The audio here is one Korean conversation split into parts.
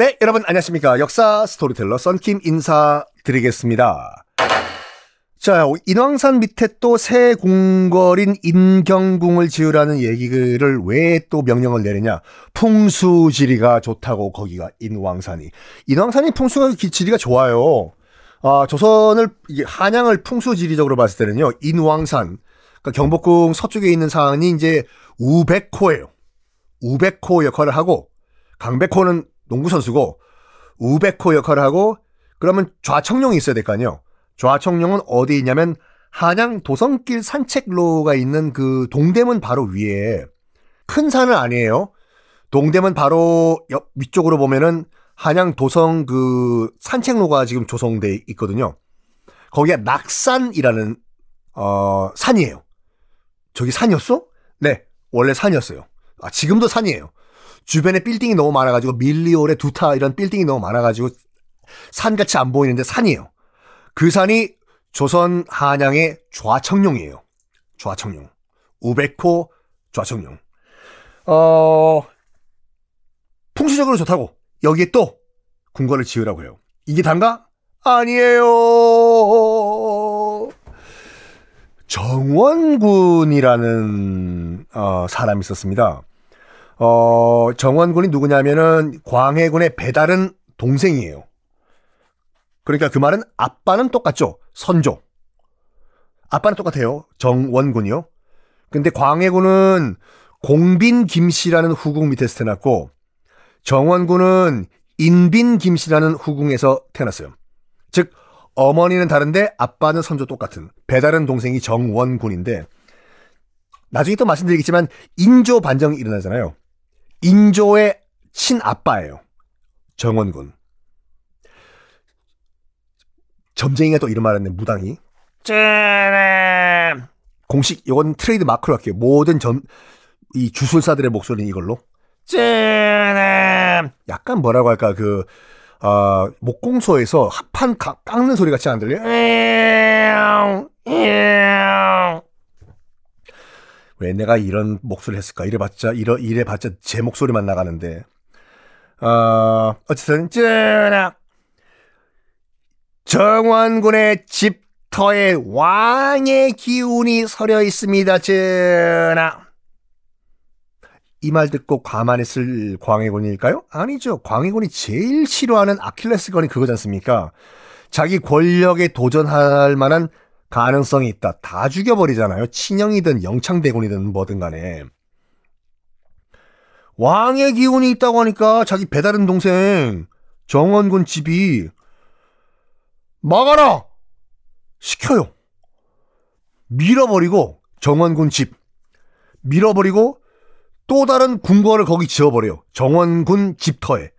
네, 여러분 안녕하십니까. 역사 스토리텔러 썬킴 인사드리겠습니다. 자, 인왕산 밑에 또 새 궁궐인 인경궁을 지으라는 얘기를 왜 또 명령을 내리냐? 풍수지리가 좋다고 거기가 인왕산이. 인왕산이 풍수가 지리가 좋아요. 아, 조선을 한양을 풍수지리적으로 봤을 때는요. 인왕산, 그러니까 경복궁 서쪽에 있는 산이 이제 우백호예요. 우백호 역할을 하고 강백호는 농구 선수고 우백호 역할을 하고 그러면 좌청룡이 있어야 될 거 아니에요. 좌청룡은 어디 있냐면 한양 도성길 산책로가 있는 그 동대문 바로 위에 큰 산은 아니에요. 동대문 바로 옆 위쪽으로 보면은 한양 도성 그 산책로가 지금 조성돼 있거든요. 거기가 낙산이라는 어 산이에요. 저기 산이었어? 네, 원래 산이었어요. 아, 지금도 산이에요. 주변에 빌딩이 너무 많아가지고 밀리오레 두타 이런 빌딩이 너무 많아가지고 산같이 안 보이는데 산이에요. 그 산이 조선 한양의 좌청룡이에요. 좌청룡. 우백호 좌청룡. 어, 풍수적으로 좋다고 여기에 또 궁궐을 지으라고 해요. 이게 단가? 아니에요. 정원군이라는 어, 사람이 있었습니다. 어, 정원군이 누구냐면은 광해군의 배다른 동생이에요. 그러니까 그 말은 아빠는 똑같죠. 선조. 아빠는 똑같아요. 정원군이요. 근데 광해군은 공빈 김씨라는 후궁 밑에서 태어났고 정원군은 인빈 김씨라는 후궁에서 태어났어요. 즉 어머니는 다른데 아빠는 선조 똑같은 배다른 동생이 정원군인데 나중에 또 말씀드리겠지만 인조 반정이 일어나잖아요. 인조의 친아빠예요. 정원군. 점쟁이가 또말 했네, 무당이. 짠! 공식, 이건 트레이드 마크로 할게요. 모든 점, 이 주술사들의 목소리는 이걸로. 짠! 약간 뭐라고 할까, 그, 어, 목공소에서 합판 깎는 소리 같이 안 들려? 왜 내가 이런 목소리를 했을까? 이래봤자, 이러, 이래봤자 제 목소리만 나가는데. 어, 어쨌든, 쯔낙. 정원군의 집터에 왕의 기운이 서려 있습니다. 쯔낙. 이말 듣고 가만했을 광해군일까요? 아니죠. 광해군이 제일 싫어하는 아킬레스건이 그거지 않습니까? 자기 권력에 도전할 만한 가능성이 있다. 다 죽여버리잖아요. 친형이든 영창대군이든 뭐든 간에. 왕의 기운이 있다고 하니까 자기 배다른 동생 정원군 집이 막아라! 시켜요. 밀어버리고 정원군 집 밀어버리고 또 다른 궁궐을 거기 지어버려요. 정원군 집터에.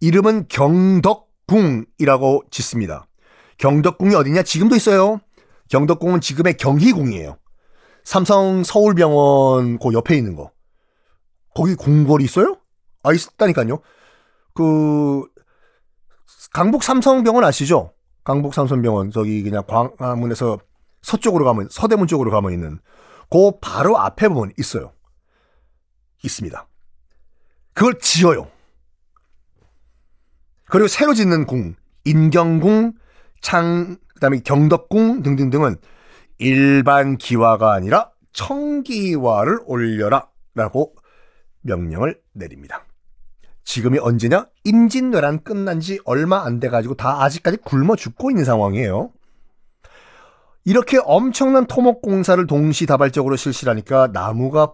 이름은 경덕궁이라고 짓습니다. 경덕궁이 어디냐? 지금도 있어요. 경덕궁은 지금의 경희궁이에요. 삼성 서울병원 그 옆에 있는 거. 거기 궁궐이 있어요? 아, 있다니까요. 그, 강북 삼성병원 아시죠? 강북 삼성병원. 저기 그냥 광화문에서 서쪽으로 가면, 서대문 쪽으로 가면 있는. 그 바로 앞에 보면 있어요. 있습니다. 그걸 지어요. 그리고 새로 짓는 궁, 인경궁, 창, 그 다음에 경덕궁 등등등은 일반 기와가 아니라 청기와를 올려라 라고 명령을 내립니다. 지금이 언제냐? 임진왜란 끝난 지 얼마 안 돼 가지고 다 아직까지 굶어 죽고 있는 상황이에요. 이렇게 엄청난 토목 공사를 동시다발적으로 실시하니까 나무가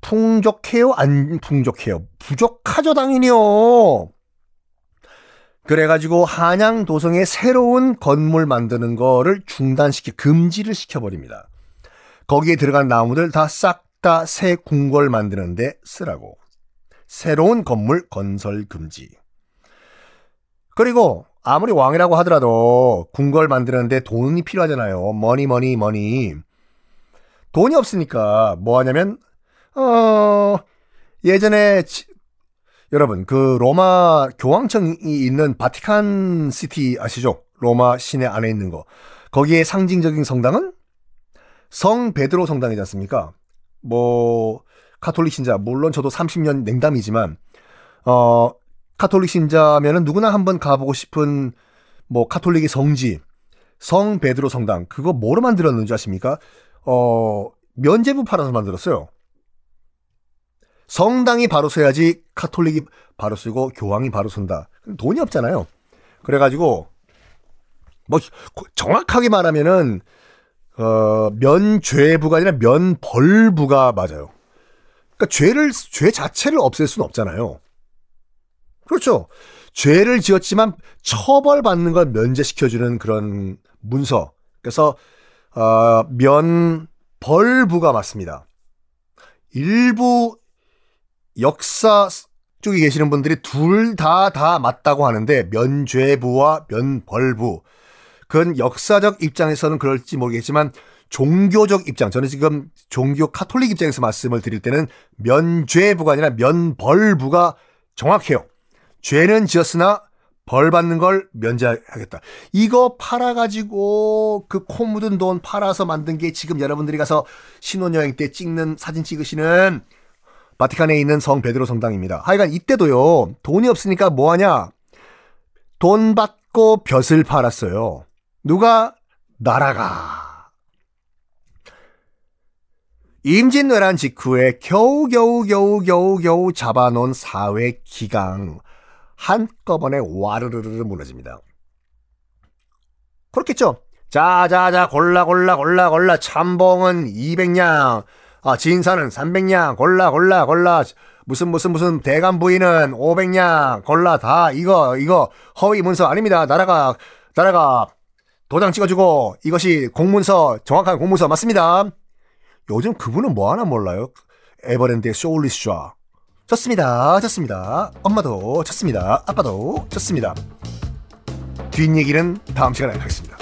풍족해요? 안 풍족해요? 부족하죠, 당연히요. 그래가지고 한양 도성에 새로운 건물 만드는 거를 중단시키, 금지를 시켜버립니다. 거기에 들어간 나무들 다 싹 다 새 궁궐 만드는데 쓰라고. 새로운 건물 건설 금지. 그리고 아무리 왕이라고 하더라도 궁궐 만드는데 돈이 필요하잖아요. money money money. 돈이 없으니까 뭐 하냐면 어 예전에 지, 여러분 그 로마 교황청이 있는 바티칸 시티 아시죠? 로마 시내 안에 있는 거. 거기에 상징적인 성당은 성 베드로 성당이지 않습니까? 뭐 카톨릭 신자 물론 저도 30년 냉담이지만 어 카톨릭 신자면은 누구나 한번 가보고 싶은 뭐 카톨릭의 성지 성 베드로 성당 그거 뭐로 만들었는지 아십니까? 어 면죄부 팔아서 만들었어요. 성당이 바로 서야지 카톨릭이 바로 서고 교황이 바로 선다. 돈이 없잖아요. 그래가지고 뭐 정확하게 말하면은 어, 면죄부가 아니라 면벌부가 맞아요. 그러니까 죄를 죄 자체를 없앨 수는 없잖아요. 그렇죠. 죄를 지었지만 처벌받는 걸 면제시켜주는 그런 문서. 그래서 어, 면벌부가 맞습니다. 일부 역사 쪽에 계시는 분들이 둘다다 맞다고 하는데 면죄부와 면벌부 그건 역사적 입장에서는 그럴지 모르겠지만 종교적 입장 저는 지금 종교 카톨릭 입장에서 말씀을 드릴 때는 면죄부가 아니라 면벌부가 정확해요. 죄는 지었으나 벌 받는 걸 면제하겠다. 이거 팔아가지고 그 코 묻은 돈 팔아서 만든 게 지금 여러분들이 가서 신혼여행 때 찍는 사진 찍으시는 바티칸에 있는 성 베드로 성당입니다. 하여간 이때도요, 돈이 없으니까 뭐 하냐? 돈 받고 벼슬 팔았어요. 누가? 나라가. 임진왜란 직후에 겨우겨우 겨우겨우 겨우 잡아놓은 사회 기강 한꺼번에 와르르르 무너집니다. 그렇겠죠? 자자자 골라 골라 골라 골라 참봉은 200냥 아, 진사는 300냥, 골라, 골라, 골라, 무슨, 무슨, 무슨, 대간 부인은 500냥, 골라, 다, 이거, 이거, 허위 문서 아닙니다. 나라가, 나라가 도장 찍어주고, 이것이 공문서, 정확한 공문서 맞습니다. 요즘 그분은 뭐 하나 몰라요? 에버랜드의 쇼울리스좌. 좋습니다. 좋습니다. 엄마도 좋습니다. 아빠도 좋습니다. 뒷얘기는 다음 시간에 하겠습니다.